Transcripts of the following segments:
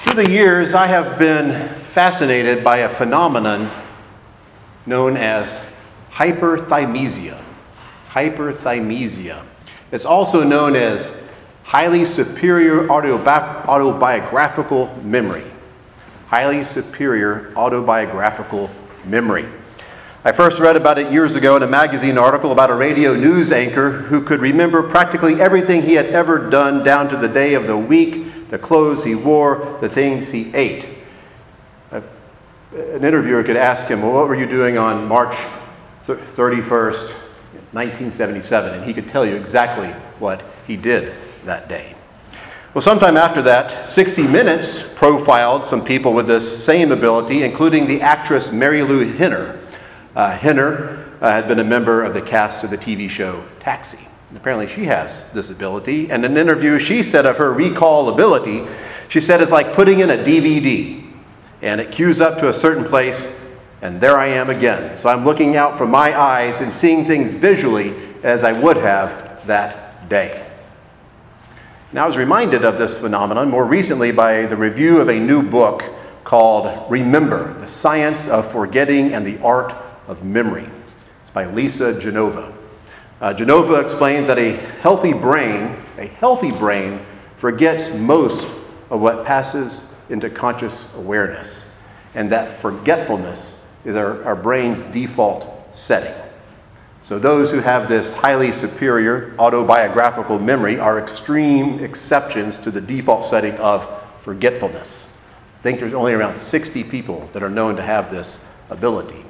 Through the years, I have been fascinated by a phenomenon known as hyperthymesia. Hyperthymesia. It's also known as highly superior autobi- autobiographical memory. Highly superior autobiographical memory. I first read about it years ago in a magazine article about a radio news anchor who could remember practically everything he had ever done down to the day of the week, the clothes he wore, the things he ate. An interviewer could ask him, Well, what were you doing on March 31st, 1977? And he could tell you exactly what he did that day. Well, sometime after that, 60 Minutes profiled some people with this same ability, including the actress Marilu Henner. Uh, Henner uh, had been a member of the cast of the TV show Taxi. Apparently, she has this ability. And in an interview, she said of her recall ability, she said it's like putting in a DVD, and it cues up to a certain place, and there I am again. So I'm looking out from my eyes and seeing things visually as I would have that day. Now, I was reminded of this phenomenon more recently by the review of a new book called Remember The Science of Forgetting and the Art of Memory. It's by Lisa Genova. Uh, Genova explains that a healthy brain, a healthy brain, forgets most of what passes into conscious awareness, and that forgetfulness is our, our brain's default setting. So, those who have this highly superior autobiographical memory are extreme exceptions to the default setting of forgetfulness. I think there's only around 60 people that are known to have this ability.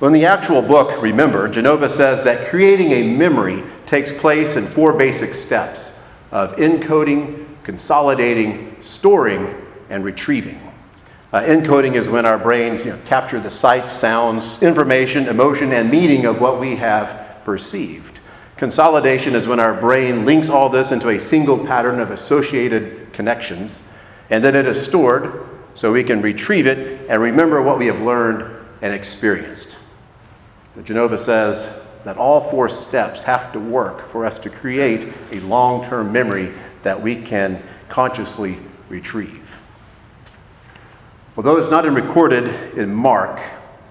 Well, in the actual book, remember, Genova says that creating a memory takes place in four basic steps of encoding, consolidating, storing, and retrieving. Uh, encoding is when our brains you know, capture the sights, sounds, information, emotion, and meaning of what we have perceived. Consolidation is when our brain links all this into a single pattern of associated connections, and then it is stored so we can retrieve it and remember what we have learned and experienced. But Genova says that all four steps have to work for us to create a long term memory that we can consciously retrieve. Although it's not recorded in Mark,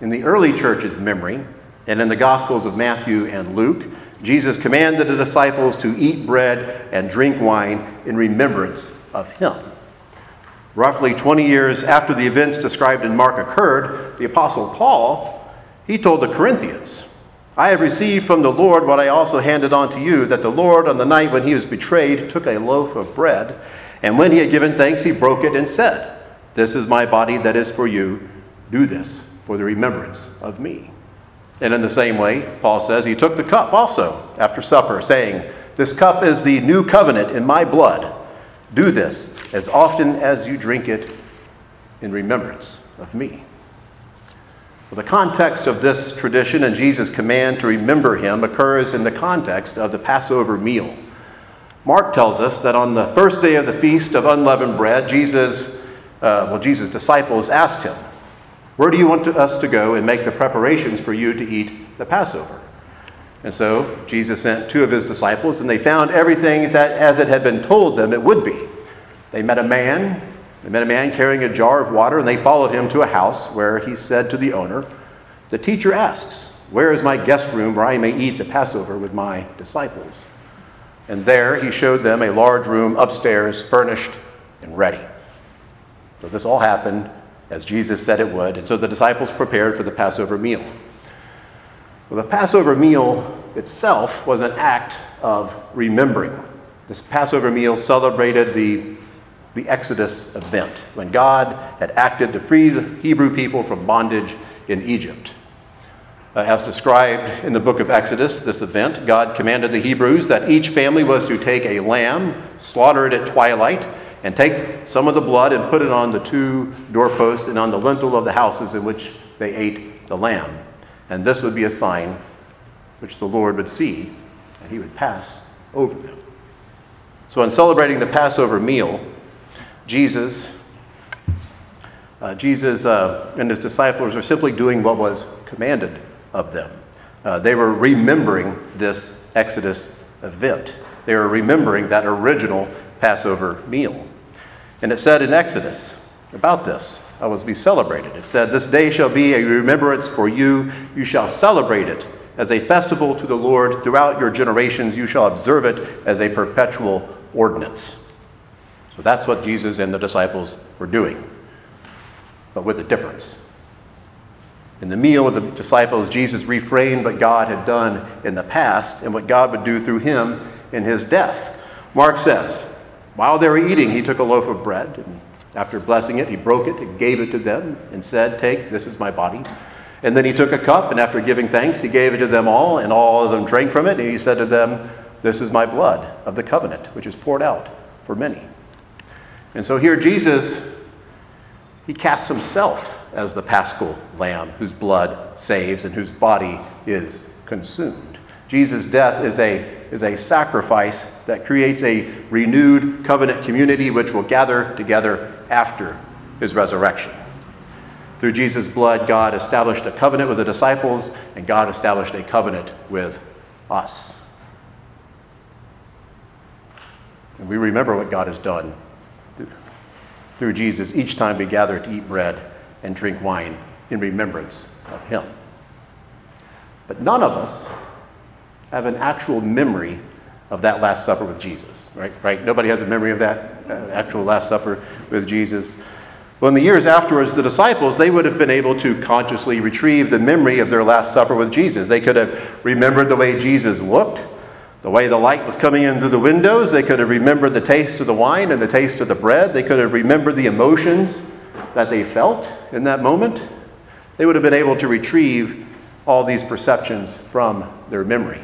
in the early church's memory, and in the Gospels of Matthew and Luke, Jesus commanded the disciples to eat bread and drink wine in remembrance of him. Roughly 20 years after the events described in Mark occurred, the Apostle Paul he told the Corinthians, I have received from the Lord what I also handed on to you, that the Lord, on the night when he was betrayed, took a loaf of bread, and when he had given thanks, he broke it and said, This is my body that is for you. Do this for the remembrance of me. And in the same way, Paul says, he took the cup also after supper, saying, This cup is the new covenant in my blood. Do this as often as you drink it in remembrance of me. Well, the context of this tradition and Jesus' command to remember him occurs in the context of the Passover meal. Mark tells us that on the first day of the feast of unleavened bread, Jesus, uh, well, Jesus' disciples asked him, Where do you want to, us to go and make the preparations for you to eat the Passover? And so Jesus sent two of his disciples, and they found everything as it had been told them it would be. They met a man they met a man carrying a jar of water, and they followed him to a house where he said to the owner, The teacher asks, Where is my guest room where I may eat the Passover with my disciples? And there he showed them a large room upstairs, furnished and ready. So this all happened as Jesus said it would, and so the disciples prepared for the Passover meal. Well, the Passover meal itself was an act of remembering. This Passover meal celebrated the the Exodus event, when God had acted to free the Hebrew people from bondage in Egypt. Uh, as described in the book of Exodus, this event, God commanded the Hebrews that each family was to take a lamb, slaughter it at twilight, and take some of the blood and put it on the two doorposts and on the lintel of the houses in which they ate the lamb. And this would be a sign which the Lord would see, and he would pass over them. So, in celebrating the Passover meal, Jesus, uh, Jesus uh, and his disciples are simply doing what was commanded of them. Uh, they were remembering this Exodus event. They were remembering that original Passover meal. And it said in Exodus about this, how was to be celebrated. It said, This day shall be a remembrance for you. You shall celebrate it as a festival to the Lord. Throughout your generations, you shall observe it as a perpetual ordinance. So that's what Jesus and the disciples were doing, but with a difference. In the meal with the disciples, Jesus refrained what God had done in the past and what God would do through him in his death. Mark says, while they were eating, he took a loaf of bread, and after blessing it, he broke it and gave it to them and said, Take, this is my body. And then he took a cup, and after giving thanks, he gave it to them all, and all of them drank from it. And he said to them, This is my blood of the covenant, which is poured out for many. And so here, Jesus, he casts himself as the paschal lamb whose blood saves and whose body is consumed. Jesus' death is a, is a sacrifice that creates a renewed covenant community which will gather together after his resurrection. Through Jesus' blood, God established a covenant with the disciples, and God established a covenant with us. And we remember what God has done through Jesus each time we gather to eat bread and drink wine in remembrance of him. But none of us have an actual memory of that Last Supper with Jesus, right? Right? Nobody has a memory of that uh, actual Last Supper with Jesus. Well, in the years afterwards, the disciples, they would have been able to consciously retrieve the memory of their Last Supper with Jesus. They could have remembered the way Jesus looked, the way the light was coming in through the windows. They could have remembered the taste of the wine and the taste of the bread. They could have remembered the emotions that they felt in that moment, they would have been able to retrieve all these perceptions from their memory.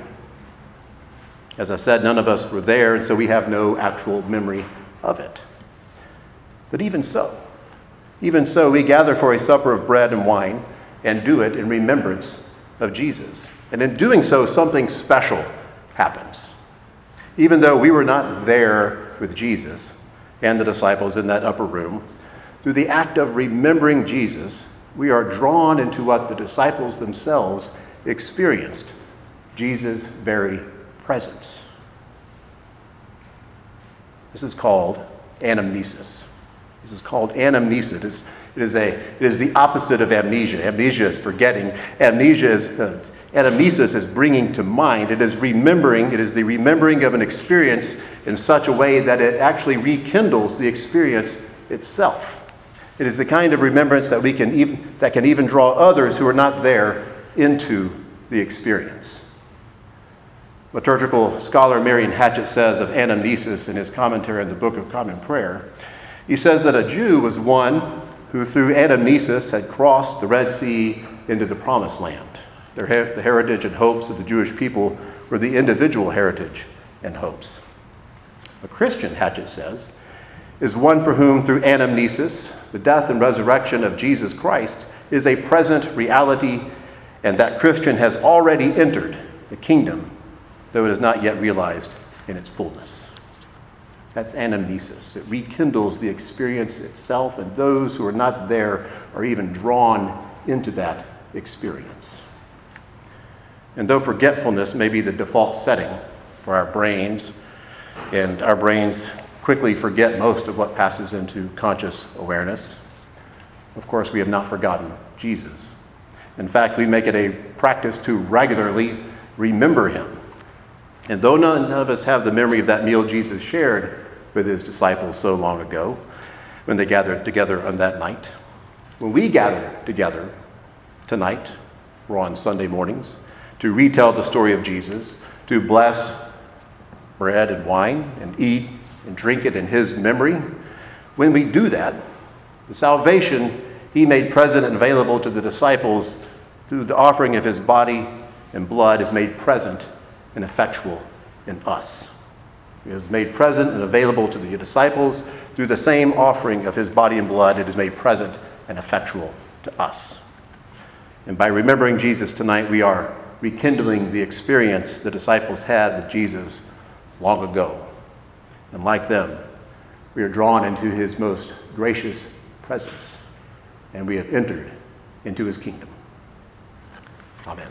As I said, none of us were there, and so we have no actual memory of it. But even so, even so, we gather for a supper of bread and wine and do it in remembrance of Jesus. And in doing so, something special happens. Even though we were not there with Jesus and the disciples in that upper room, through the act of remembering Jesus, we are drawn into what the disciples themselves experienced Jesus' very presence. This is called anamnesis. This is called anamnesis. It is, it is, a, it is the opposite of amnesia. Amnesia is forgetting. Amnesia is, uh, anamnesis is bringing to mind. It is remembering. It is the remembering of an experience in such a way that it actually rekindles the experience itself. It is the kind of remembrance that, we can even, that can even draw others who are not there into the experience. Liturgical scholar Marion Hatchett says of anamnesis in his commentary on the Book of Common Prayer. He says that a Jew was one who, through anamnesis, had crossed the Red Sea into the Promised Land. Their, the heritage and hopes of the Jewish people were the individual heritage and hopes. A Christian, Hatchett says, is one for whom, through anamnesis, the death and resurrection of Jesus Christ is a present reality, and that Christian has already entered the kingdom, though it is not yet realized in its fullness. That's anamnesis. It rekindles the experience itself, and those who are not there are even drawn into that experience. And though forgetfulness may be the default setting for our brains, and our brains quickly forget most of what passes into conscious awareness. Of course, we have not forgotten Jesus. In fact, we make it a practice to regularly remember him. And though none of us have the memory of that meal Jesus shared with his disciples so long ago, when they gathered together on that night, when we gather together tonight or on Sunday mornings to retell the story of Jesus, to bless bread and wine and eat and drink it in His memory. When we do that, the salvation He made present and available to the disciples through the offering of His body and blood is made present and effectual in us. It is made present and available to the disciples through the same offering of His body and blood. It is made present and effectual to us. And by remembering Jesus tonight, we are rekindling the experience the disciples had with Jesus long ago. And like them, we are drawn into his most gracious presence, and we have entered into his kingdom. Amen.